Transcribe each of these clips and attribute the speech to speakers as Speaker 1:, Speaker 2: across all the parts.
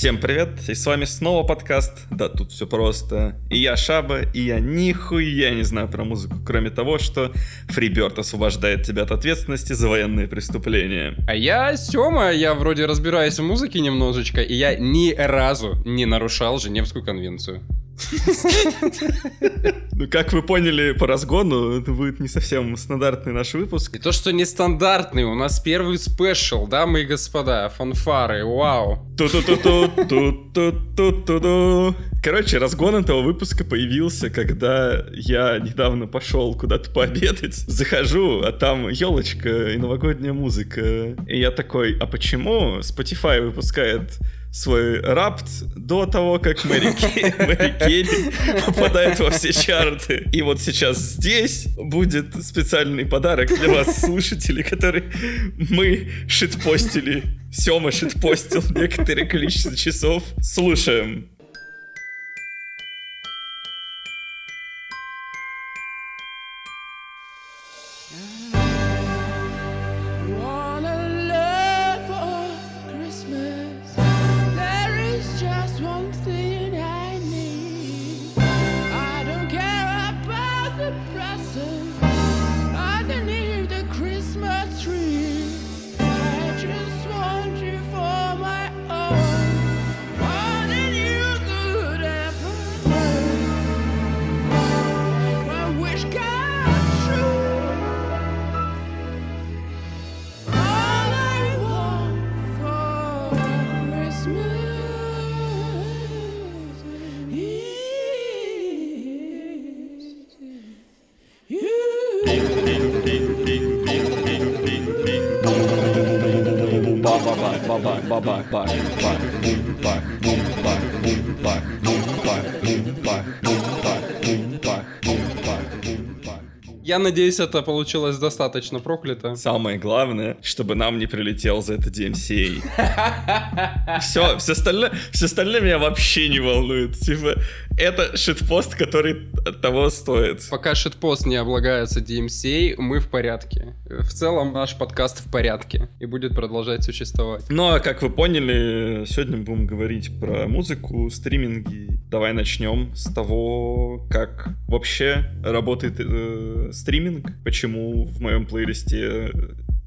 Speaker 1: Всем привет, и с вами снова подкаст «Да тут все просто». И я Шаба, и я нихуя не знаю про музыку, кроме того, что Фриберт освобождает тебя от ответственности за военные преступления.
Speaker 2: А я Сёма, я вроде разбираюсь в музыке немножечко, и я ни разу не нарушал Женевскую конвенцию.
Speaker 1: Ну, как вы поняли по разгону, это будет не совсем стандартный наш выпуск.
Speaker 2: И то, что не стандартный, у нас первый спешл, дамы и господа, фанфары, вау.
Speaker 1: Короче, разгон этого выпуска появился, когда я недавно пошел куда-то пообедать. Захожу, а там елочка и новогодняя музыка. И я такой, а почему Spotify выпускает свой рапт до того, как Мэри, Ке- Мэри Керри попадает во все чарты. И вот сейчас здесь будет специальный подарок для вас, слушатели, который мы шитпостили. Сёма шитпостил некоторое количество часов. Слушаем.
Speaker 3: Wanna
Speaker 1: Бабак, бабак, бак, бак, бум, бак, бум, бак, бум, бак, бум, бак, бум, бак, бум, бак, бум, бак, бум, бак, бум, бак.
Speaker 2: Я надеюсь, это получилось достаточно проклято.
Speaker 1: Самое главное, чтобы нам не прилетел за это DMCA. Все, все остальное, все остальное меня вообще не волнует. Типа, это шитпост, который от того стоит.
Speaker 2: Пока шитпост не облагается DMCA, мы в порядке. В целом наш подкаст в порядке и будет продолжать существовать.
Speaker 1: Ну, а как вы поняли, сегодня будем говорить про музыку, стриминги. Давай начнем с того, как вообще работает э, стриминг, почему в моем плейлисте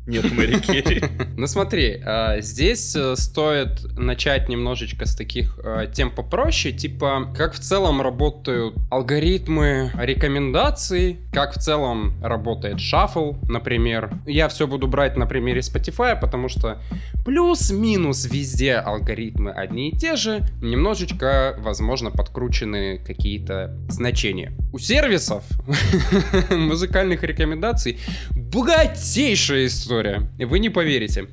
Speaker 1: нет Мэри Керри.
Speaker 2: Ну смотри, а, здесь э, стоит начать немножечко с таких э, тем попроще, типа как в целом работают алгоритмы рекомендаций, как в целом работает шаффл, например. Я все буду брать на примере Spotify, потому что плюс-минус везде алгоритмы одни и те же, немножечко, возможно, подкручены какие-то значения. У сервисов музыкальных рекомендаций богатейшая история. Вы не поверите.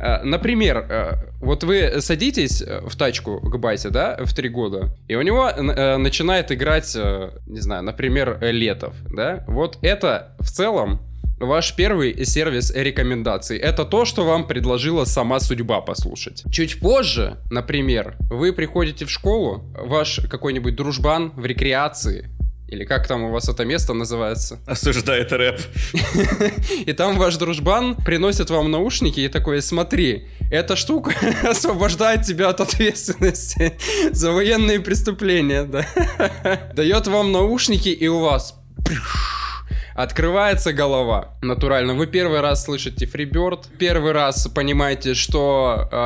Speaker 2: Э, Например, э, вот вы садитесь э, в тачку к бате, да, в три года, и у него начинает играть, не знаю, например, Летов, да? Вот это в целом Ваш первый сервис рекомендаций — это то, что вам предложила сама судьба послушать. Чуть позже, например, вы приходите в школу, ваш какой-нибудь дружбан в рекреации, или как там у вас это место называется,
Speaker 1: Осуждает рэп.
Speaker 2: и там ваш дружбан приносит вам наушники и такой, смотри, эта штука освобождает тебя от ответственности за военные преступления, да. Дает вам наушники, и у вас открывается голова. Натурально. Вы первый раз слышите Freebird, первый раз понимаете, что э,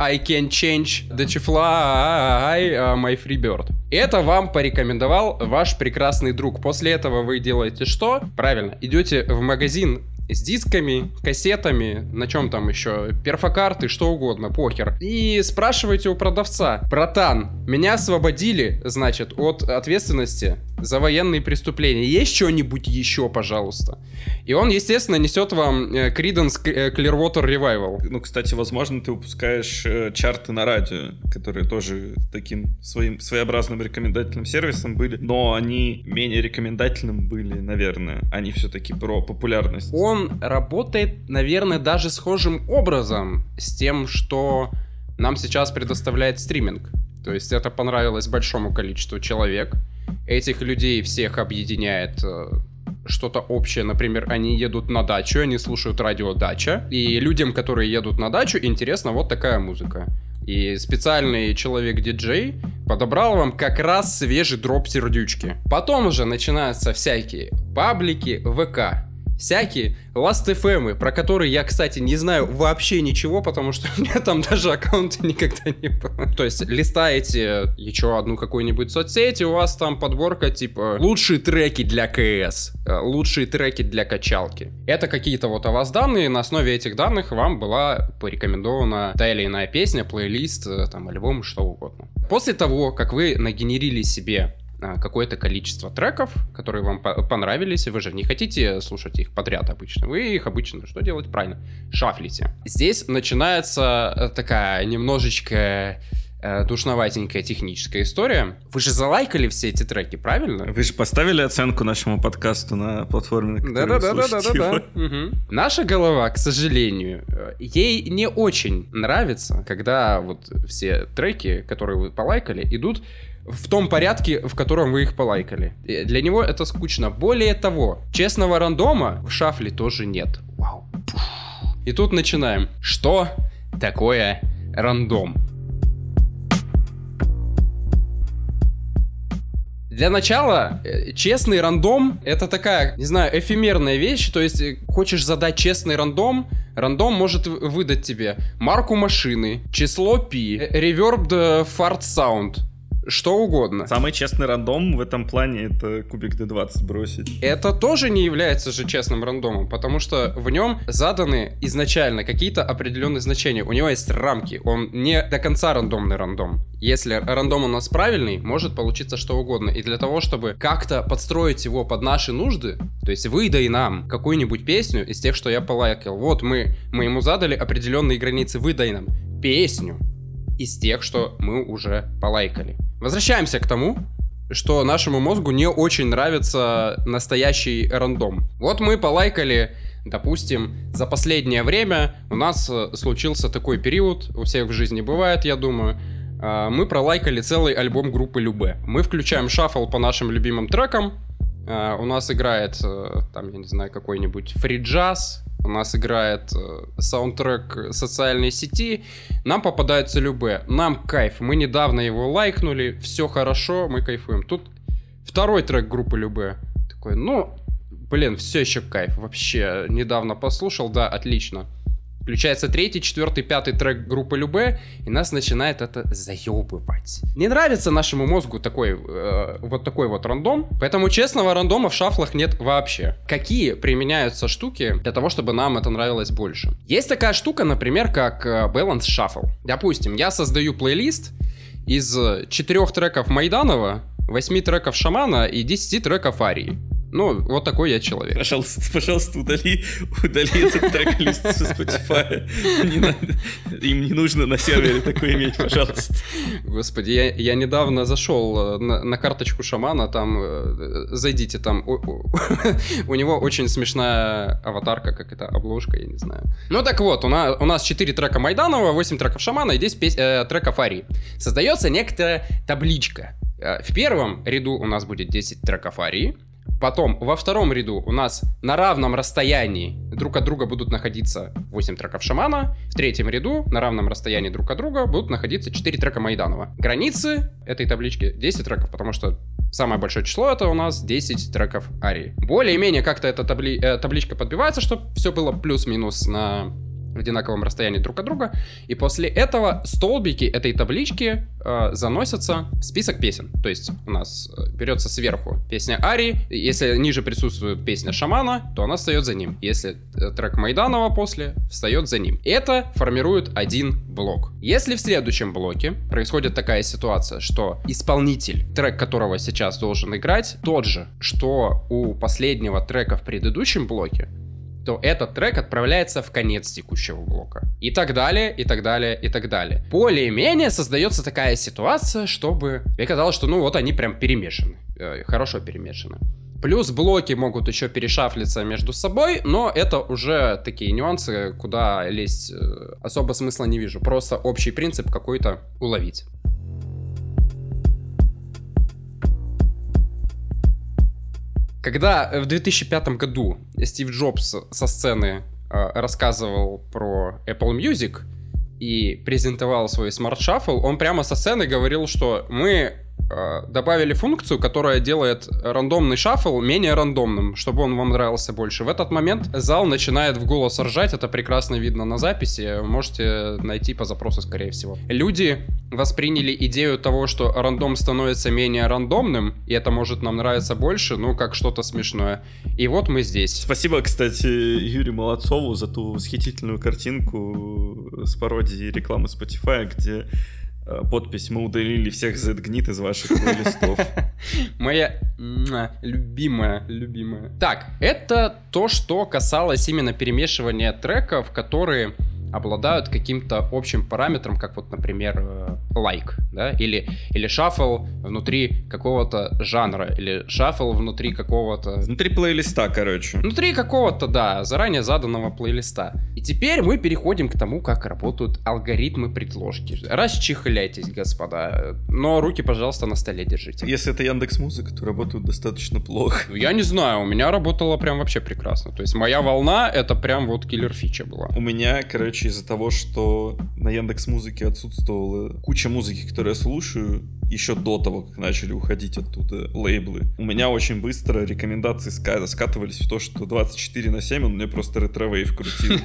Speaker 2: I can change the чифла I, uh, my Freebird. Это вам порекомендовал ваш прекрасный друг. После этого вы делаете что? Правильно, идете в магазин с дисками, кассетами, на чем там еще, перфокарты, что угодно, похер. И спрашиваете у продавца, братан, меня освободили, значит, от ответственности за военные преступления. Есть что-нибудь еще, пожалуйста? И он, естественно, несет вам э, Creedence э, Clearwater Revival.
Speaker 1: Ну, кстати, возможно, ты упускаешь э, чарты на радио, которые тоже таким своим своеобразным рекомендательным сервисом были, но они менее рекомендательным были, наверное. Они все-таки про популярность.
Speaker 2: Он работает, наверное, даже схожим образом с тем, что нам сейчас предоставляет стриминг. То есть это понравилось большому количеству человек. Этих людей всех объединяет э, что-то общее. Например, они едут на дачу, они слушают радио «Дача». И людям, которые едут на дачу, интересна вот такая музыка. И специальный человек-диджей подобрал вам как раз свежий дроп сердючки. Потом уже начинаются всякие паблики ВК, всякие Last FM, про которые я, кстати, не знаю вообще ничего, потому что у меня там даже аккаунта никогда не было. То есть листаете еще одну какую-нибудь соцсеть, у вас там подборка типа лучшие треки для КС, э, лучшие треки для качалки. Это какие-то вот о вас данные, на основе этих данных вам была порекомендована та или иная песня, плейлист, э, там, альбом, что угодно. После того, как вы нагенерили себе какое-то количество треков, которые вам по- понравились, вы же не хотите слушать их подряд обычно. Вы их обычно что делать? Правильно, шафлите. Здесь начинается э, такая немножечко э, душноватенькая техническая история. Вы же залайкали все эти треки, правильно?
Speaker 1: Вы же поставили оценку нашему подкасту на платформе, на которой вы слушаете его?
Speaker 2: да Наша голова, к сожалению, э, ей не очень нравится, когда вот все треки, которые вы полайкали, идут в том порядке, в котором вы их полайкали. И Для него это скучно. Более того, честного рандома в шафле тоже нет. Вау. И тут начинаем. Что такое рандом? Для начала, э, честный рандом это такая, не знаю, эфемерная вещь. То есть, э, хочешь задать честный рандом, рандом может выдать тебе марку машины, число пи, э, fart sound, что угодно.
Speaker 1: Самый честный рандом в этом плане это кубик D20 бросить.
Speaker 2: Это тоже не является же честным рандомом, потому что в нем заданы изначально какие-то определенные значения. У него есть рамки, он не до конца рандомный рандом. Если рандом у нас правильный, может получиться что угодно. И для того, чтобы как-то подстроить его под наши нужды, то есть выдай нам какую-нибудь песню из тех, что я полайкал. Вот мы, мы ему задали определенные границы, выдай нам песню из тех, что мы уже полайкали. Возвращаемся к тому, что нашему мозгу не очень нравится настоящий рандом. Вот мы полайкали, допустим, за последнее время у нас э, случился такой период, у всех в жизни бывает, я думаю, а, мы пролайкали целый альбом группы Любе. Мы включаем шаффл по нашим любимым трекам, а, у нас играет, э, там, я не знаю, какой-нибудь фри-джаз, у нас играет э, саундтрек социальной сети, нам попадается любе, нам кайф, мы недавно его лайкнули, все хорошо, мы кайфуем. Тут второй трек группы любе, такой, ну, блин, все еще кайф, вообще, недавно послушал, да, отлично. Включается третий, четвертый, пятый трек группы Любе, и нас начинает это заебывать. Не нравится нашему мозгу такой, э, вот такой вот рандом, поэтому честного рандома в шафлах нет вообще. Какие применяются штуки для того, чтобы нам это нравилось больше? Есть такая штука, например, как э, Balance Shuffle. Допустим, я создаю плейлист из четырех треков Майданова, 8 треков Шамана и 10 треков Арии. Ну, вот такой я человек.
Speaker 1: Пожалуйста, пожалуйста, удали, удали этот трек-лист со Spotify. Не надо- им не нужно на сервере такое иметь, пожалуйста.
Speaker 2: Господи, я, я недавно зашел э, на, на карточку шамана, там, э, зайдите, там, у, у- у него очень смешная аватарка, как это, обложка, я не знаю. Ну так вот, у нас, у нас 4 трека Майданова, 8 треков шамана и 10 пес- э, треков Арии. Создается некоторая табличка. Э, В первом ряду у нас будет 10 треков Арии, Потом, во втором ряду у нас на равном расстоянии друг от друга будут находиться 8 треков Шамана. В третьем ряду на равном расстоянии друг от друга будут находиться 4 трека Майданова. Границы этой таблички 10 треков, потому что самое большое число это у нас 10 треков Арии. Более-менее как-то эта табли- э, табличка подбивается, чтобы все было плюс-минус на одинаковом расстоянии друг от друга. И после этого столбики этой таблички э, заносятся в список песен. То есть у нас э, берется сверху песня Арии. Если ниже присутствует песня Шамана, то она встает за ним. Если э, трек Майданова после, встает за ним. Это формирует один блок. Если в следующем блоке происходит такая ситуация, что исполнитель, трек которого сейчас должен играть, тот же, что у последнего трека в предыдущем блоке, то этот трек отправляется в конец текущего блока. И так далее, и так далее, и так далее. Более-менее создается такая ситуация, чтобы... Мне казалось, что ну вот они прям перемешаны. Э, Хорошо перемешаны. Плюс блоки могут еще перешафлиться между собой, но это уже такие нюансы, куда лезть э, особо смысла не вижу. Просто общий принцип какой-то уловить. Когда э, в 2005 году Стив Джобс со сцены э, рассказывал про Apple Music и презентовал свой Shuffle, он прямо со сцены говорил, что мы добавили функцию, которая делает рандомный шаффл менее рандомным, чтобы он вам нравился больше. В этот момент зал начинает в голос ржать, это прекрасно видно на записи, можете найти по запросу, скорее всего. Люди восприняли идею того, что рандом становится менее рандомным, и это может нам нравиться больше, ну, как что-то смешное. И вот мы здесь.
Speaker 1: Спасибо, кстати, Юрию Молодцову за ту восхитительную картинку с пародией рекламы Spotify, где э, подпись «Мы удалили всех Z-гнит из ваших плейлистов».
Speaker 2: Моя любимая, любимая. Так, это то, что касалось именно перемешивания треков, которые обладают каким-то общим параметром, как вот, например, э, лайк, да, или, или шаффл внутри какого-то жанра, или шаффл внутри какого-то...
Speaker 1: Внутри плейлиста, короче.
Speaker 2: Внутри какого-то, да, заранее заданного плейлиста. И теперь мы переходим к тому, как работают алгоритмы предложки. Расчехляйтесь, господа. Но руки, пожалуйста, на столе держите.
Speaker 1: Если это Яндекс Музыка, то работают достаточно плохо.
Speaker 2: Ну, Я не знаю, у меня работало прям вообще прекрасно. То есть моя волна это прям вот киллер фича была.
Speaker 1: У меня, короче, из-за того, что на Яндекс Музыке отсутствовала куча музыки, которую я слушаю, еще до того, как начали уходить оттуда лейблы. У меня очень быстро рекомендации ска- скатывались в то, что 24 на 7 он мне просто retrowave крутил.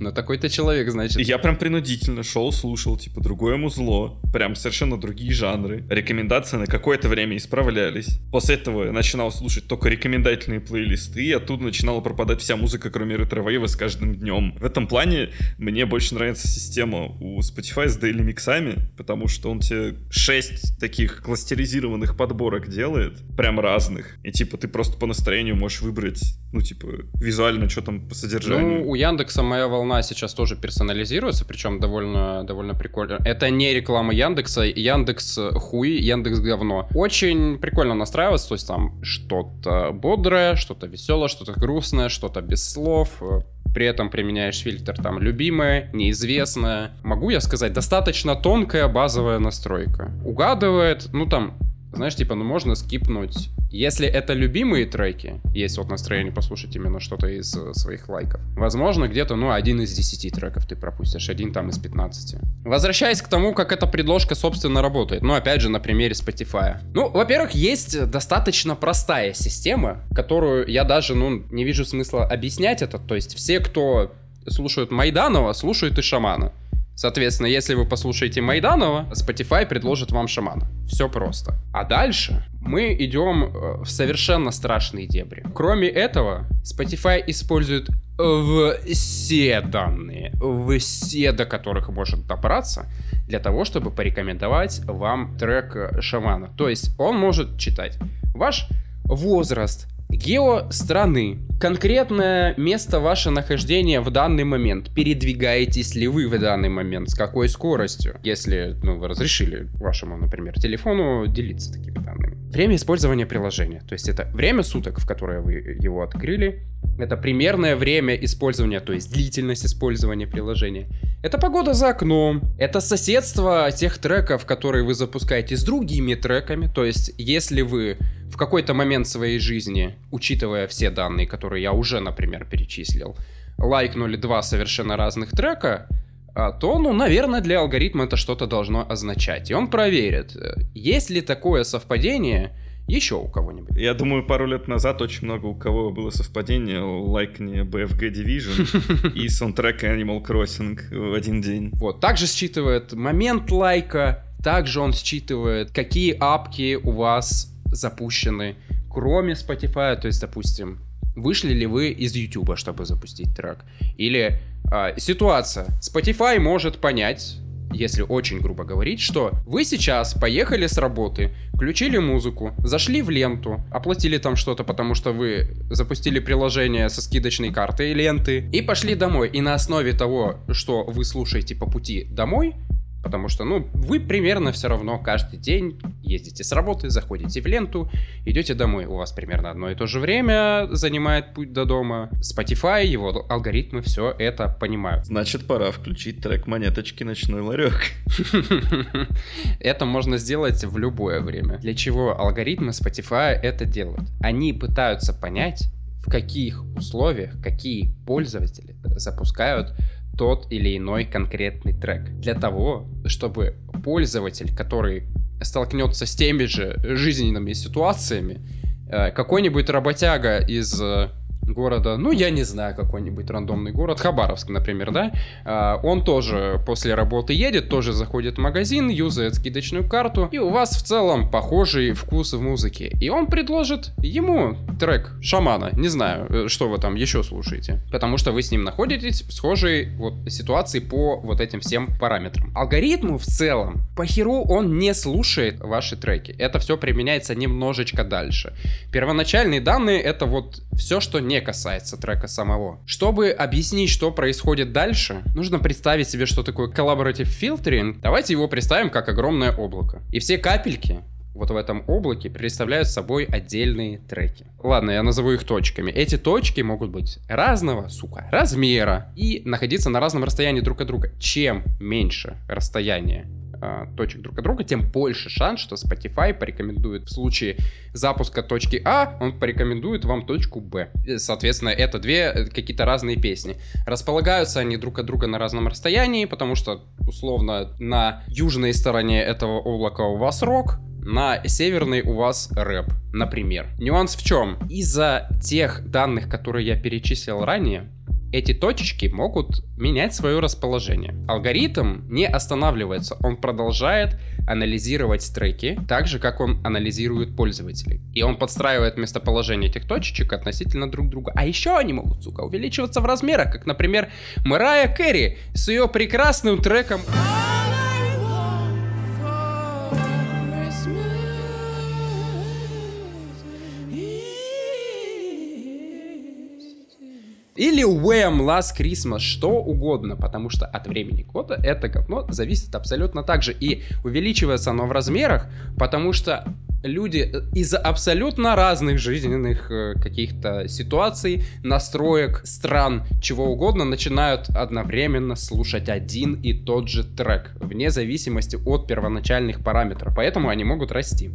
Speaker 2: Ну такой ты человек, значит.
Speaker 1: И я прям принудительно шел, слушал, типа, другое музло, прям совершенно другие жанры. Рекомендации на какое-то время исправлялись. После этого я начинал слушать только рекомендательные плейлисты, и оттуда начинала пропадать вся музыка, кроме ретро-вейва с каждым днем. В этом плане мне больше нравится система у Spotify с дейли миксами, потому что он тебе 6 таких кластеризированных подборок делает, прям разных. И типа ты просто по настроению можешь выбрать, ну типа, визуально, что там по содержанию.
Speaker 2: Ну, у Яндекса моя волна сейчас тоже персонализируется, причем довольно, довольно прикольно. Это не реклама Яндекса, Яндекс хуй, Яндекс говно. Очень прикольно настраиваться, то есть там что-то бодрое, что-то веселое, что-то грустное, что-то без слов. При этом применяешь фильтр там любимое, неизвестное. Могу я сказать, достаточно тонкая базовая настройка. Угадывает, ну там, знаешь, типа, ну можно скипнуть. Если это любимые треки, есть вот настроение послушать именно что-то из э, своих лайков, возможно, где-то, ну, один из 10 треков ты пропустишь, один там из 15. Возвращаясь к тому, как эта предложка, собственно, работает. Ну, опять же, на примере Spotify. Ну, во-первых, есть достаточно простая система, которую я даже, ну, не вижу смысла объяснять это. То есть все, кто слушают Майданова, слушают и Шамана. Соответственно, если вы послушаете Майданова, Spotify предложит вам шамана. Все просто. А дальше мы идем э, в совершенно страшные дебри. Кроме этого, Spotify использует все данные, все до которых может добраться, для того, чтобы порекомендовать вам трек э, шамана. То есть он может читать ваш возраст, гео страны, конкретное место ваше нахождения в данный момент. Передвигаетесь ли вы в данный момент, с какой скоростью, если ну, вы разрешили вашему, например, телефону делиться такими данными. Время использования приложения, то есть это время суток, в которое вы его открыли, это примерное время использования, то есть длительность использования приложения. Это погода за окном, это соседство тех треков, которые вы запускаете с другими треками, то есть если вы в какой-то момент своей жизни, учитывая все данные, которые я уже, например, перечислил, лайкнули два совершенно разных трека, а, то, ну, наверное, для алгоритма это что-то должно означать. И он проверит, э, есть ли такое совпадение еще у кого-нибудь.
Speaker 1: Я думаю, пару лет назад очень много у кого было совпадение лайкни BFG Division и саундтрека Animal Crossing в один день.
Speaker 2: Вот, также считывает момент лайка, также он считывает, какие апки у вас запущены, кроме Spotify, то есть, допустим, вышли ли вы из YouTube, чтобы запустить трек. Или а, ситуация. Spotify может понять, если очень грубо говорить, что вы сейчас поехали с работы, включили музыку, зашли в ленту, оплатили там что-то, потому что вы запустили приложение со скидочной картой ленты, и пошли домой. И на основе того, что вы слушаете по пути домой, Потому что, ну, вы примерно все равно каждый день ездите с работы, заходите в ленту, идете домой. У вас примерно одно и то же время занимает путь до дома. Spotify, его алгоритмы все это понимают.
Speaker 1: Значит, пора включить трек монеточки «Ночной ларек».
Speaker 2: Это можно сделать в любое время. Для чего алгоритмы Spotify это делают? Они пытаются понять, в каких условиях какие пользователи запускают тот или иной конкретный трек. Для того, чтобы пользователь, который столкнется с теми же жизненными ситуациями, э, какой-нибудь работяга из э, города, ну, я не знаю, какой-нибудь рандомный город, Хабаровск, например, да, а, он тоже после работы едет, тоже заходит в магазин, юзает скидочную карту, и у вас в целом похожий вкус в музыке. И он предложит ему трек Шамана, не знаю, э, что вы там еще слушаете, потому что вы с ним находитесь в схожей вот ситуации по вот этим всем параметрам. Алгоритму в целом, по херу он не слушает ваши треки. Это все применяется немножечко дальше. Первоначальные данные это вот все, что не касается трека самого. Чтобы объяснить, что происходит дальше, нужно представить себе, что такое collaborative filtering. Давайте его представим как огромное облако. И все капельки вот в этом облаке представляют собой отдельные треки. Ладно, я назову их точками. Эти точки могут быть разного, сука, размера и находиться на разном расстоянии друг от друга. Чем меньше расстояние э, точек друг от друга, тем больше шанс, что Spotify порекомендует в случае запуска точки А, он порекомендует вам точку Б. И, Соответственно, это две э, какие-то разные песни. Располагаются они друг от друга на разном расстоянии, потому что, условно, на южной стороне этого облака у вас рок, на северной у вас рэп, например. Нюанс в чем? Из-за тех данных, которые я перечислил ранее, эти точечки могут менять свое расположение. Алгоритм не останавливается, он продолжает анализировать треки так же, как он анализирует пользователей. И он подстраивает местоположение этих точечек относительно друг друга. А еще они могут, сука, увеличиваться в размерах, как, например, Мэрайя Керри с ее прекрасным треком Или Wham! Last Christmas, что угодно, потому что от времени года это говно зависит абсолютно так же. И увеличивается оно в размерах, потому что люди э, из абсолютно разных жизненных э, каких-то ситуаций, настроек, стран, чего угодно, начинают одновременно слушать один и тот же трек, вне зависимости от первоначальных параметров. Поэтому они могут расти.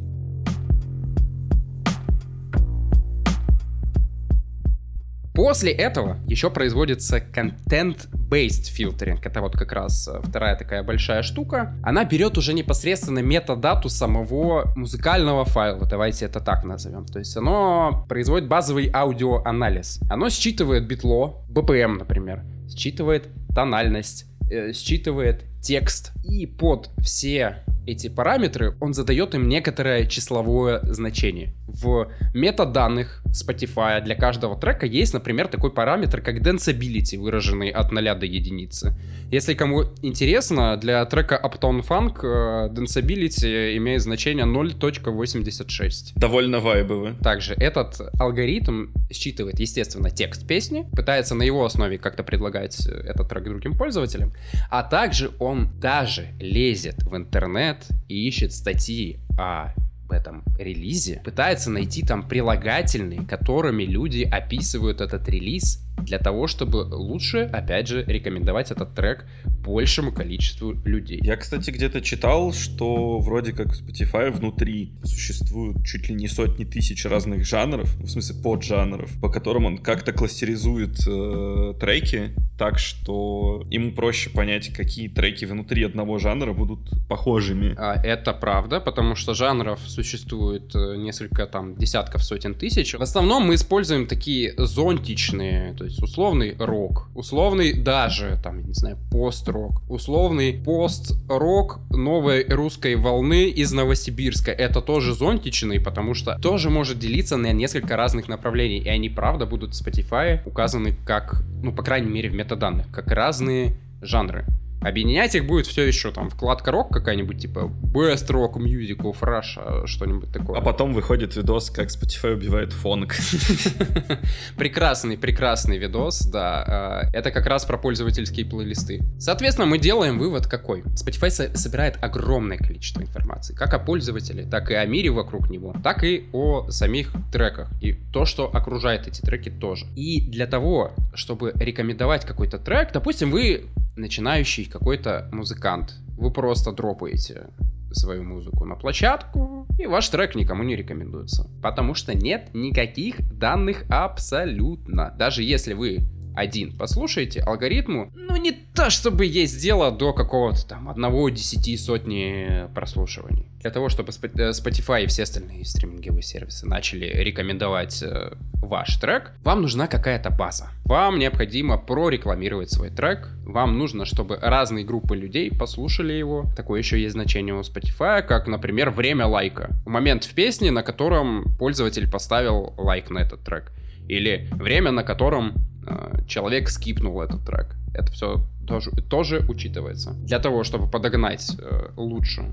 Speaker 2: После этого еще производится content-based фильтринг. Это вот как раз э, вторая такая большая штука. Она берет уже непосредственно метадату самого музыкального файла. Давайте это так назовем. То есть оно производит базовый аудиоанализ. Оно считывает битло, BPM, например, считывает тональность, э, считывает текст. И под все эти параметры он задает им некоторое числовое значение. В метаданных Spotify для каждого трека есть, например, такой параметр, как danceability, выраженный от 0 до единицы. Если кому интересно, для трека Uptown Funk э, danceability имеет значение 0.86.
Speaker 1: Довольно вайбово.
Speaker 2: Также этот алгоритм считывает, естественно, текст песни, пытается на его основе как-то предлагать э, этот трек другим пользователям, а также он даже лезет в интернет и ищет статьи о в этом релизе, пытается найти там прилагательные, которыми люди описывают этот релиз для того, чтобы лучше, опять же, рекомендовать этот трек большему количеству людей.
Speaker 1: Я, кстати, где-то читал, что вроде как в Spotify внутри существуют чуть ли не сотни тысяч разных жанров, в смысле поджанров, по которым он как-то кластеризует э, треки так, что ему проще понять, какие треки внутри одного жанра будут похожими.
Speaker 2: А, Это правда, потому что жанров существует э, несколько там десятков, сотен тысяч. В основном мы используем такие зонтичные, то есть условный рок, условный даже, там, не знаю, пост-рок, условный пост-рок новой русской волны из Новосибирска. Это тоже зонтичный, потому что тоже может делиться на несколько разных направлений, и они, правда, будут в Spotify указаны как, ну, по крайней мере, в метаданных, как разные жанры. Объединять их будет все еще там вкладка рок какая-нибудь, типа Best Rock Music of Russia, что-нибудь такое.
Speaker 1: А потом выходит видос, как Spotify убивает фонк.
Speaker 2: Прекрасный, прекрасный видос, да. Э, Это как раз про пользовательские плейлисты. Соответственно, мы делаем вывод какой? Spotify со- собирает огромное количество информации, как о пользователе, так и о мире вокруг него, так и о самих треках. И то, что окружает эти треки тоже. И для того, чтобы рекомендовать какой-то трек, допустим, вы начинающий какой-то музыкант, вы просто дропаете свою музыку на площадку, и ваш трек никому не рекомендуется. Потому что нет никаких данных абсолютно. Даже если вы один послушаете, алгоритму, ну не то чтобы есть дело до какого-то там одного, десяти, сотни прослушиваний. Для того, чтобы э, Spotify и все остальные стриминговые сервисы начали рекомендовать э, ваш трек, вам нужна какая-то база. Вам необходимо прорекламировать свой трек. Вам нужно, чтобы разные группы людей послушали его. Такое еще есть значение у Spotify, как, например, время лайка. Момент в песне, на котором пользователь поставил лайк на этот трек. Или время, на котором э, человек скипнул этот трек. Это все тоже, тоже учитывается. Для того, чтобы подогнать э, лучше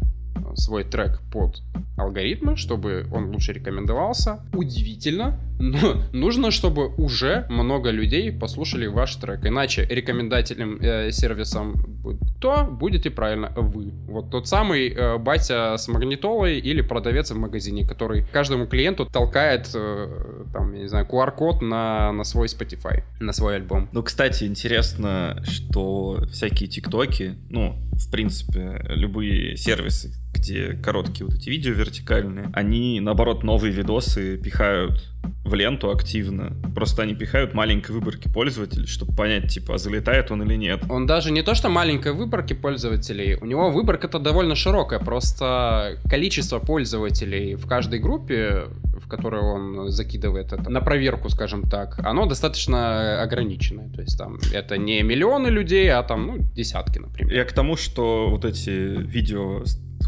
Speaker 2: свой трек под алгоритмы, чтобы он лучше рекомендовался. Удивительно, но нужно, чтобы уже много людей послушали ваш трек. Иначе рекомендателем э, сервисом кто? Будете правильно вы. Вот тот самый э, батя с магнитолой или продавец в магазине, который каждому клиенту толкает, э, там, я не знаю, QR-код на, на свой Spotify, на свой альбом.
Speaker 1: Ну, кстати, интересно, что всякие тиктоки, ну, в принципе, любые сервисы, где короткие вот эти видео вертикальные, они, наоборот, новые видосы пихают в ленту активно. Просто они пихают маленькой выборки пользователей, чтобы понять, типа, а залетает он или нет.
Speaker 2: Он даже не то, что маленькой выборки пользователей, у него выборка-то довольно широкая, просто количество пользователей в каждой группе, в которую он закидывает это, на проверку, скажем так, оно достаточно ограниченное. То есть там это не миллионы людей, а там, ну, десятки, например.
Speaker 1: Я к тому, что вот эти видео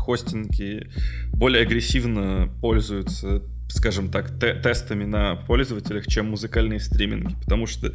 Speaker 1: хостинги более агрессивно пользуются скажем так, те тестами на пользователях, чем музыкальные стриминги. Потому что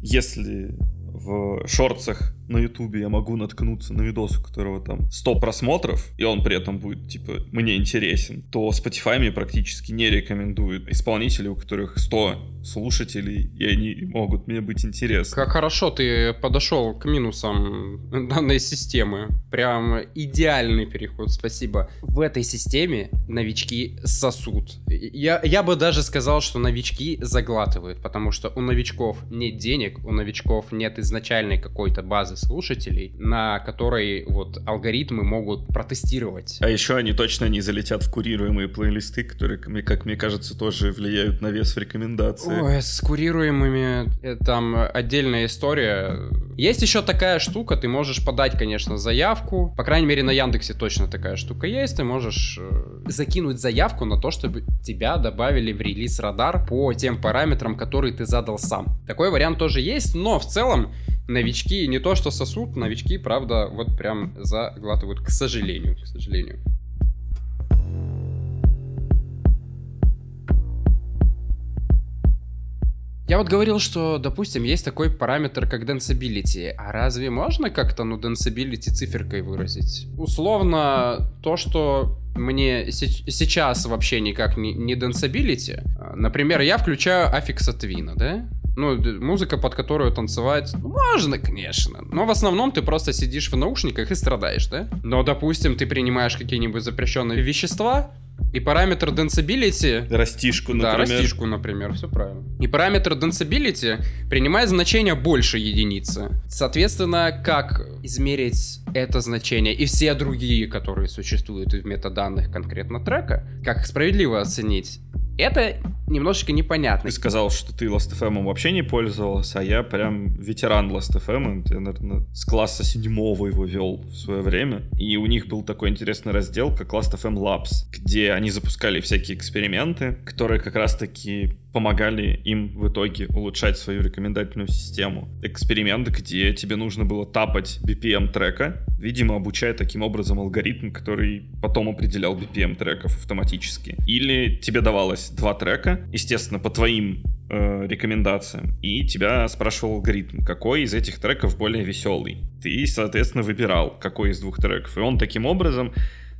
Speaker 1: если в шорцах на ютубе я могу наткнуться на видос, у которого там 100 просмотров, и он при этом будет, типа, мне интересен, то Spotify мне практически не рекомендует исполнителей, у которых 100 слушателей, и они могут мне быть интересны.
Speaker 2: Как хорошо ты подошел к минусам данной системы. Прям идеальный переход, спасибо. В этой системе новички сосут. Я, я бы даже сказал, что новички заглатывают, потому что у новичков нет денег, у новичков нет изначальной какой-то базы слушателей, на которой вот алгоритмы могут протестировать.
Speaker 1: А еще они точно не залетят в курируемые плейлисты, которые, как мне кажется, тоже влияют на вес в рекомендации.
Speaker 2: Ой, с курируемыми э, там отдельная история. Есть еще такая штука, ты можешь подать, конечно, заявку. По крайней мере, на Яндексе точно такая штука есть. Ты можешь э, закинуть заявку на то, чтобы тебя добавили в релиз радар по тем параметрам, которые ты задал сам. Такой вариант тоже есть, но в целом новички не то что сосут, новички, правда, вот прям заглатывают, к сожалению, к сожалению. Я вот говорил, что, допустим, есть такой параметр, как densability. А разве можно как-то, ну, densability циферкой выразить? Условно, то, что мне сейчас вообще никак не, не densability. Например, я включаю аффикса твина, да? Ну, музыка, под которую танцевать, ну, можно, конечно. Но в основном ты просто сидишь в наушниках и страдаешь, да? Но, допустим, ты принимаешь какие-нибудь запрещенные вещества, и параметр densability...
Speaker 1: Растишку, например.
Speaker 2: Да, растишку, например, все правильно. И параметр densability принимает значение больше единицы. Соответственно, как измерить это значение и все другие, которые существуют в метаданных конкретно трека, как их справедливо оценить, это немножечко непонятно.
Speaker 1: Ты сказал, что ты Last.fm вообще не пользовался, а я прям ветеран Last.fm. Я, наверное, с класса седьмого его вел в свое время. И у них был такой интересный раздел, как Last.fm Labs, где они запускали всякие эксперименты, которые как раз-таки помогали им в итоге улучшать свою рекомендательную систему. Эксперимент, где тебе нужно было тапать BPM трека, видимо, обучая таким образом алгоритм, который потом определял BPM треков автоматически. Или тебе давалось два трека, естественно, по твоим э, рекомендациям, и тебя спрашивал алгоритм, какой из этих треков более веселый. Ты, соответственно, выбирал, какой из двух треков. И он таким образом,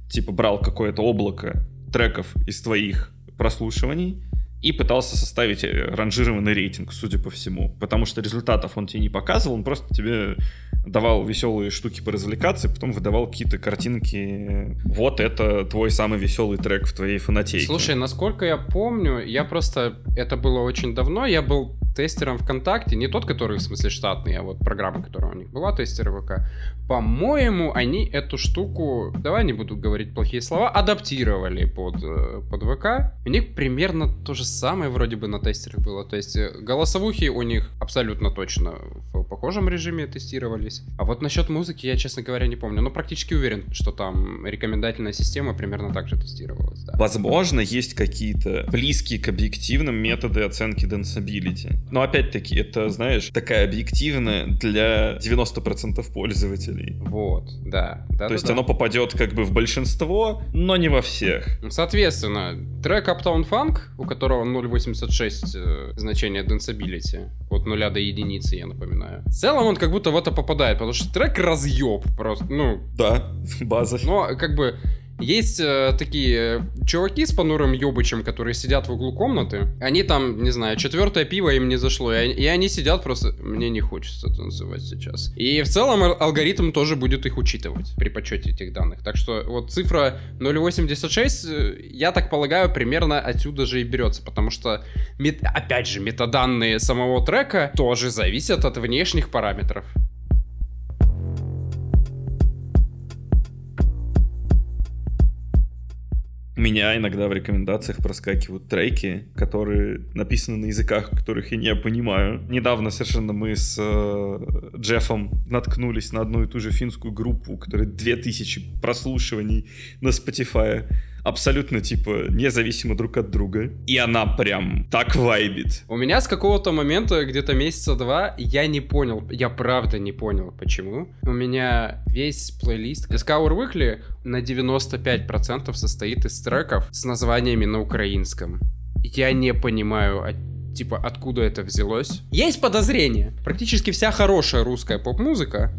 Speaker 1: типа, брал какое-то облако треков из твоих прослушиваний, и пытался составить э, ранжированный рейтинг, судя по всему. Потому что результатов он тебе не показывал, он просто тебе давал веселые штуки поразвлекаться, и потом выдавал какие-то картинки. Вот это твой самый веселый трек в твоей фанатейке.
Speaker 2: Слушай, насколько я помню, я просто... Это было очень давно, я был тестером ВКонтакте, не тот, который в смысле штатный, а вот программа, которая у них была, тестеры ВК, по-моему, они эту штуку, давай не буду говорить плохие слова, адаптировали под, э, под ВК. У них примерно то же самое вроде бы на тестерах было. То есть э, голосовухи у них абсолютно точно в похожем режиме тестировались. А вот насчет музыки я, честно говоря, не помню. Но практически уверен, что там рекомендательная система примерно так же тестировалась. Да.
Speaker 1: Возможно, есть какие-то близкие к объективным методы оценки денсабилити. Но опять-таки, это, знаешь, такая объективная для 90% пользователей.
Speaker 2: Вот, да. да
Speaker 1: То
Speaker 2: да,
Speaker 1: есть
Speaker 2: да.
Speaker 1: оно попадет как бы в большинство, но не во всех.
Speaker 2: Соответственно, трек Uptown Funk, у которого 0.86 э, значение Densability, от нуля до единицы, я напоминаю. В целом он как будто в это попадает, потому что трек разъеб просто, ну,
Speaker 1: Да, база.
Speaker 2: но как бы есть э, такие э, чуваки с понурым ёбычем, которые сидят в углу комнаты. Они там, не знаю, четвертое пиво им не зашло. И, они- и они сидят просто... Мне не хочется танцевать сейчас. И в целом ал- алгоритм тоже будет их учитывать при подсчете этих данных. Так что вот цифра 0.86, э, я так полагаю, примерно отсюда же и берется. Потому что, мет- опять же, метаданные самого трека тоже зависят от внешних параметров.
Speaker 1: У меня иногда в рекомендациях проскакивают треки, которые написаны на языках, которых я не понимаю. Недавно совершенно мы с э, Джеффом наткнулись на одну и ту же финскую группу, у которой 2000 прослушиваний на Spotify. Абсолютно, типа, независимо друг от друга. И она прям так вайбит.
Speaker 2: У меня с какого-то момента, где-то месяца два, я не понял, я правда не понял, почему. У меня весь плейлист Discover Weekly на 95% состоит из треков с названиями на украинском. Я не понимаю, типа, откуда это взялось. Есть подозрение. Практически вся хорошая русская поп-музыка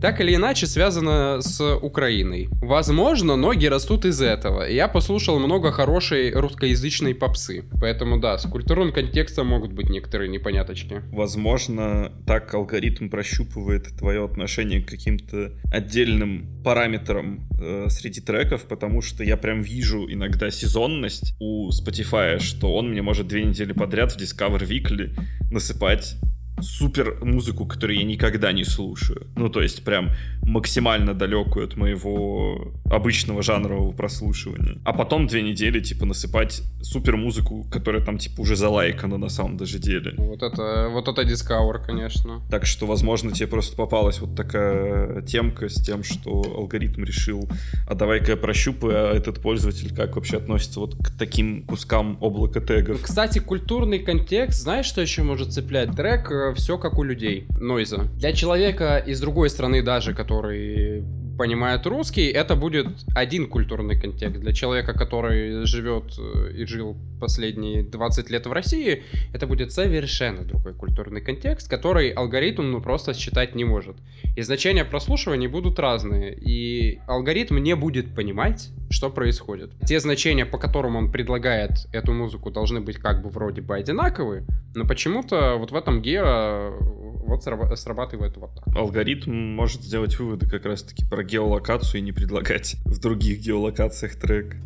Speaker 2: так или иначе связана с Украиной. Возможно, ноги растут из этого. Я послушал много хорошей русскоязычной попсы. Поэтому да, с культурным контекстом могут быть некоторые непоняточки.
Speaker 1: Возможно, так алгоритм прощупывает твое отношение к каким-то отдельным параметрам э, среди треков, потому что я прям вижу иногда сезонность у Spotify, что он мне может две недели подряд в Discover Weekly насыпать супер музыку, которую я никогда не слушаю. Ну, то есть прям максимально далекую от моего обычного жанрового прослушивания. А потом две недели, типа, насыпать супер музыку, которая там, типа, уже залайкана на самом даже деле.
Speaker 2: Вот это, вот это Discover, конечно.
Speaker 1: Так что, возможно, тебе просто попалась вот такая темка с тем, что алгоритм решил, а давай-ка я прощупаю, а этот пользователь как вообще относится вот к таким кускам облака тегов.
Speaker 2: Кстати, культурный контекст, знаешь, что еще может цеплять? Трек все как у людей, нойза. Для человека из другой страны даже, который понимает русский, это будет один культурный контекст. Для человека, который живет э, и жил последние 20 лет в России, это будет совершенно другой культурный контекст, который алгоритм ну, просто считать не может. И значения прослушивания будут разные, и алгоритм не будет понимать, что происходит. Те значения, по которым он предлагает эту музыку, должны быть как бы вроде бы одинаковые, но почему-то вот в этом гео вот сраба- срабатывает вот так.
Speaker 1: Алгоритм может сделать выводы как раз-таки про геолокацию и не предлагать в других геолокациях трек.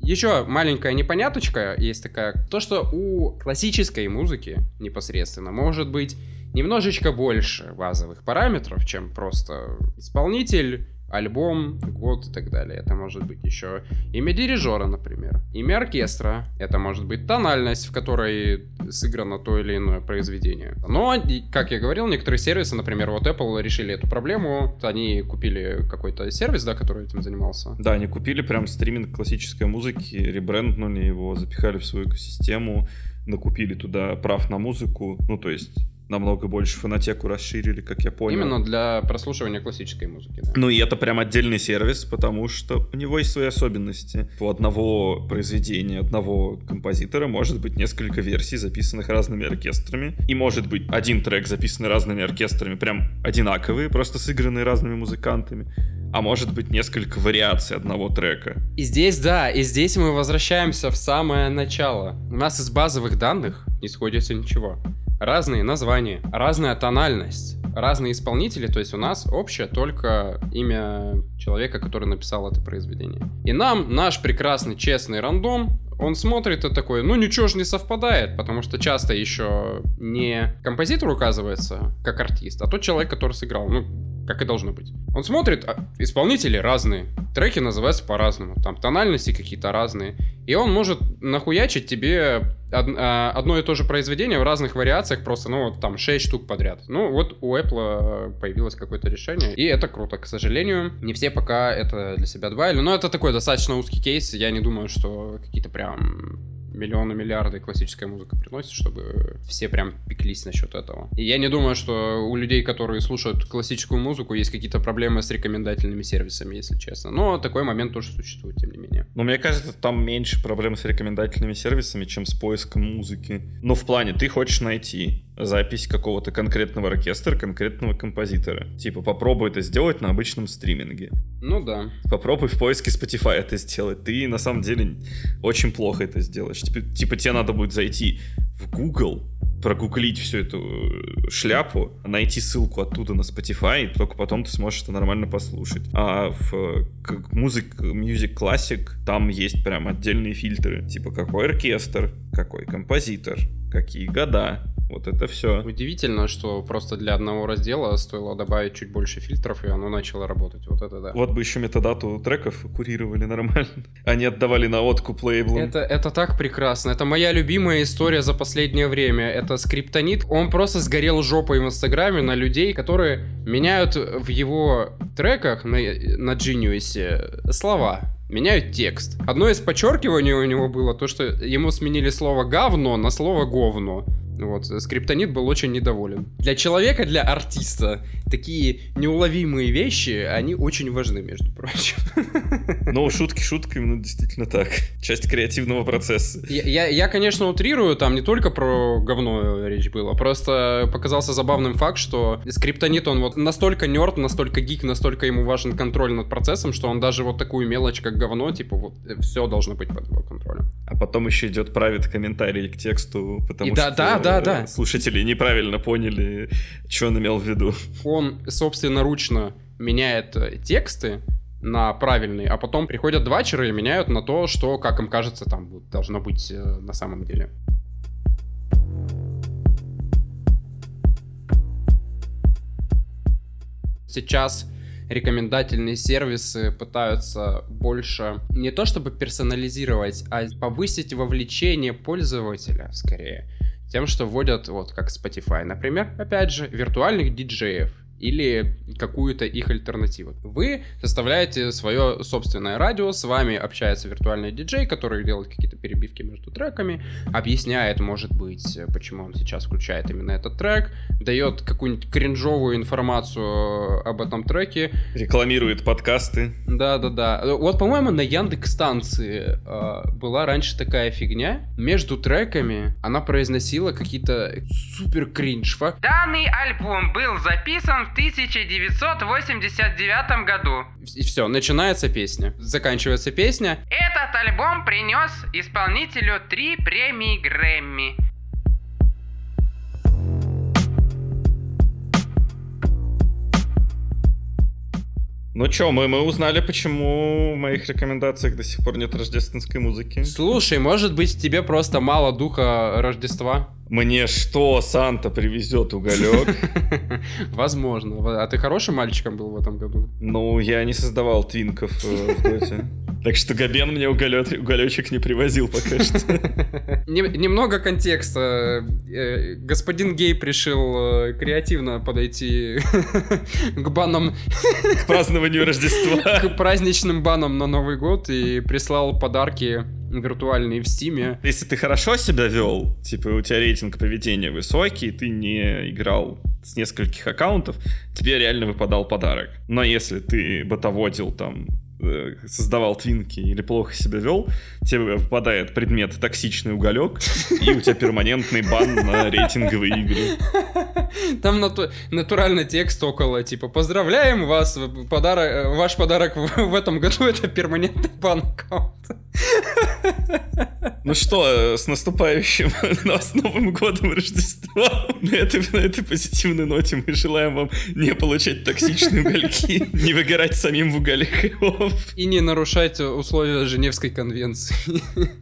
Speaker 2: Еще маленькая непоняточка есть такая, то что у классической музыки непосредственно может быть немножечко больше базовых параметров, чем просто исполнитель, альбом, год и так далее. Это может быть еще имя дирижера, например, имя оркестра, это может быть тональность, в которой сыграно то или иное произведение. Но, как я говорил, некоторые сервисы, например, вот Apple решили эту проблему, они купили какой-то сервис, да, который этим занимался.
Speaker 1: Да, они купили прям стриминг классической музыки, ребренднули его, запихали в свою экосистему, накупили туда прав на музыку, ну то есть намного больше фонотеку расширили, как я понял.
Speaker 2: Именно для прослушивания классической музыки, да.
Speaker 1: Ну и это прям отдельный сервис, потому что у него есть свои особенности. У одного произведения, одного композитора может быть несколько версий, записанных разными оркестрами. И может быть один трек, записанный разными оркестрами, прям одинаковые, просто сыгранные разными музыкантами. А может быть несколько вариаций одного трека.
Speaker 2: И здесь, да, и здесь мы возвращаемся в самое начало. У нас из базовых данных не сходится ничего. Разные названия, разная тональность, разные исполнители, то есть у нас общее только имя человека, который написал это произведение. И нам наш прекрасный, честный рандом, он смотрит и такой, ну ничего же не совпадает, потому что часто еще не композитор указывается как артист, а тот человек, который сыграл. Ну, как и должно быть. Он смотрит, а исполнители разные, треки называются по-разному, там тональности какие-то разные, и он может нахуячить тебе од- а, одно и то же произведение в разных вариациях, просто, ну, вот там 6 штук подряд. Ну, вот у Apple э, появилось какое-то решение, и это круто. К сожалению, не все пока это для себя добавили, но это такой достаточно узкий кейс, я не думаю, что какие-то прям миллионы, миллиарды классическая музыка приносит, чтобы все прям пеклись насчет этого. И я не думаю, что у людей, которые слушают классическую музыку, есть какие-то проблемы с рекомендательными сервисами, если честно. Но такой момент тоже существует, тем не менее.
Speaker 1: Но мне кажется, там меньше проблем с рекомендательными сервисами, чем с поиском музыки. Ну, в плане, ты хочешь найти запись какого-то конкретного оркестра, конкретного композитора. Типа, попробуй это сделать на обычном стриминге.
Speaker 2: Ну да.
Speaker 1: Попробуй в поиске Spotify это сделать. Ты на самом деле очень плохо это сделаешь. Типа, типа тебе надо будет зайти в Google, прогуглить всю эту э, шляпу, найти ссылку оттуда на Spotify, и только потом ты сможешь это нормально послушать. А в э, к- музык, Music Classic там есть прям отдельные фильтры. Типа какой оркестр, какой композитор, какие года. Вот это все.
Speaker 2: Удивительно, что просто для одного раздела стоило добавить чуть больше фильтров, и оно начало работать. Вот это да.
Speaker 1: Вот бы еще метадату треков курировали нормально. Они отдавали на откуп лейблам.
Speaker 2: Это, это так прекрасно. Это моя любимая история за последнее время. Это скриптонит. Он просто сгорел жопой в Инстаграме на людей, которые меняют в его треках на, на Genius слова. Меняют текст. Одно из подчеркиваний у него было то, что ему сменили слово говно на слово говно. Вот, скриптонит был очень недоволен. Для человека, для артиста, такие неуловимые вещи, они очень важны, между прочим.
Speaker 1: Ну, шутки шутками, но действительно так. Часть креативного процесса.
Speaker 2: Я, я, я, конечно, утрирую, там не только про говно речь была, просто показался забавным факт, что скриптонит, он вот настолько нерд, настолько гик, настолько ему важен контроль над процессом, что он даже вот такую мелочь, как говно, типа вот все должно быть под его контролем.
Speaker 1: А потом еще идет правит комментарий к тексту, потому
Speaker 2: И
Speaker 1: что
Speaker 2: да, да, да, да.
Speaker 1: слушатели неправильно поняли, что он имел в виду.
Speaker 2: Он собственноручно меняет э, тексты на правильные, а потом приходят двачеры и меняют на то, что, как им кажется, там должно быть э, на самом деле. Сейчас рекомендательные сервисы пытаются больше не то чтобы персонализировать, а повысить вовлечение пользователя скорее. Тем, что вводят, вот как Spotify, например, опять же, виртуальных диджеев или какую-то их альтернативу. Вы составляете свое собственное радио, с вами общается виртуальный диджей, который делает какие-то перебивки между треками, объясняет, может быть, почему он сейчас включает именно этот трек, дает какую-нибудь кринжовую информацию об этом треке,
Speaker 1: Рекламирует подкасты.
Speaker 2: да-да-да. Вот, по-моему, на Яндекс станции э, была раньше такая фигня. Между треками она произносила какие-то супер кринж.
Speaker 4: Данный альбом был записан в 1989 году.
Speaker 2: И все, начинается песня. Заканчивается песня.
Speaker 4: Этот альбом принес исполнителю три премии Грэмми.
Speaker 1: Ну чё, мы, мы узнали, почему в моих рекомендациях до сих пор нет рождественской музыки.
Speaker 2: Слушай, может быть, тебе просто мало духа Рождества?
Speaker 1: Мне что, Санта привезет уголек?
Speaker 2: Возможно. А ты хорошим мальчиком был в этом году?
Speaker 1: Ну, я не создавал твинков э, в доте. Так что Габен мне уголек, уголечек не привозил пока что.
Speaker 2: Не- немного контекста. Э, Господин Гейб решил э, креативно подойти к банам
Speaker 1: К празднованию Рождества.
Speaker 2: к праздничным банам на Новый год и прислал подарки виртуальные в Стиме.
Speaker 1: Если ты хорошо себя вел, типа у тебя рейтинг поведения высокий, ты не играл с нескольких аккаунтов, тебе реально выпадал подарок. Но если ты ботоводил там создавал твинки или плохо себя вел, тебе выпадает предмет токсичный уголек, и у тебя перманентный бан на рейтинговые игры.
Speaker 2: Там нату- натурально текст около, типа, поздравляем вас, подарок, э, ваш подарок в, в этом году это перманентный бан аккаунта.
Speaker 1: Ну что, с наступающим нас Новым годом и Рождеством. На этой, на этой позитивной ноте мы желаем вам не получать токсичные угольки, не выгорать самим в угольков.
Speaker 2: И не нарушать условия Женевской конвенции.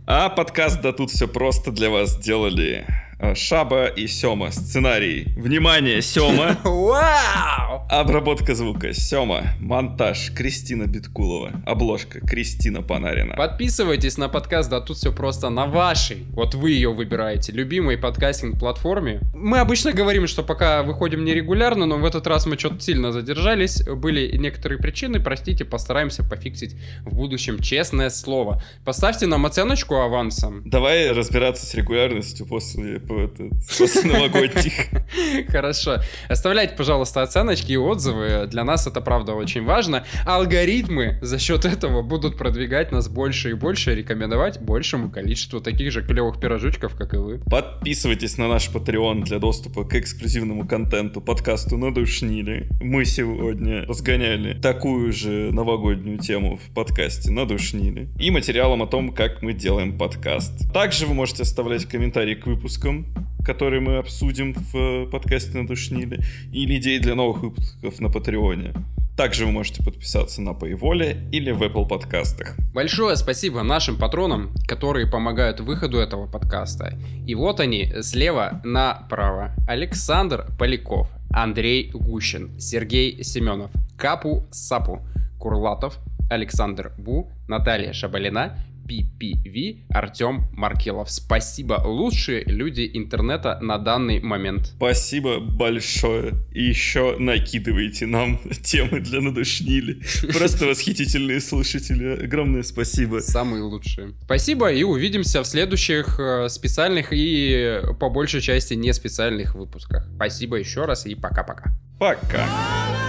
Speaker 1: А подкаст «Да тут все просто» для вас сделали Шаба и Сема. Сценарий. Внимание, Сема.
Speaker 2: Вау!
Speaker 1: Обработка звука Сема. Монтаж Кристина Биткулова. Обложка Кристина Панарина.
Speaker 2: Подписывайтесь на подкаст, да тут все просто на вашей. Вот вы ее выбираете, любимой подкастинг-платформе. Мы обычно говорим, что пока выходим нерегулярно, но в этот раз мы что-то сильно задержались. Были некоторые причины, простите, постараемся пофиксить в будущем. Честное слово. Поставьте нам оценочку авансом.
Speaker 1: Давай разбираться с регулярностью после, по- это, после новогодних.
Speaker 2: Хорошо. Оставляйте, пожалуйста, оценочки и отзывы. Для нас это, правда, очень важно. Алгоритмы за счет этого будут продвигать нас больше и больше, рекомендовать большему количеству таких же клевых пирожочков, как и вы.
Speaker 1: Подписывайтесь на наш Patreon для доступа к эксклюзивному контенту, подкасту «Надушнили». Мы сегодня разгоняли такую же новогоднюю тему в подкасте «Надушнили» и материалом о том, как мы делаем подкаст. Также вы можете оставлять комментарии к выпускам, которые мы обсудим в э, подкасте «Надушнили», или идеи для новых выпусков на Патреоне. Также вы можете подписаться на Paywall или в Apple подкастах.
Speaker 2: Большое спасибо нашим патронам, которые помогают выходу этого подкаста. И вот они, слева направо. Александр Поляков, Андрей Гущин, Сергей Семенов, Капу Сапу, Курлатов, Александр Бу, Наталья Шабалина, PPV, Артем Маркелов. Спасибо, лучшие люди интернета на данный момент.
Speaker 1: Спасибо большое. И еще накидывайте нам темы для надушнили. Просто восхитительные слушатели. Огромное спасибо.
Speaker 2: Самые лучшие. Спасибо и увидимся в следующих э, специальных и э, по большей части не специальных выпусках. Спасибо еще раз и пока-пока.
Speaker 1: Пока.
Speaker 3: All I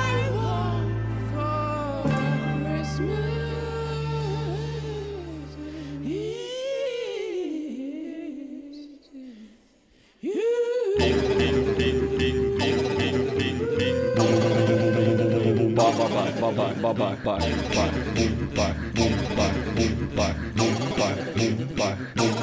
Speaker 1: баба, баба, баба, бум, ба, бум, ба, бум, ба, бум, ба, бум, ба, бум, ба, бум,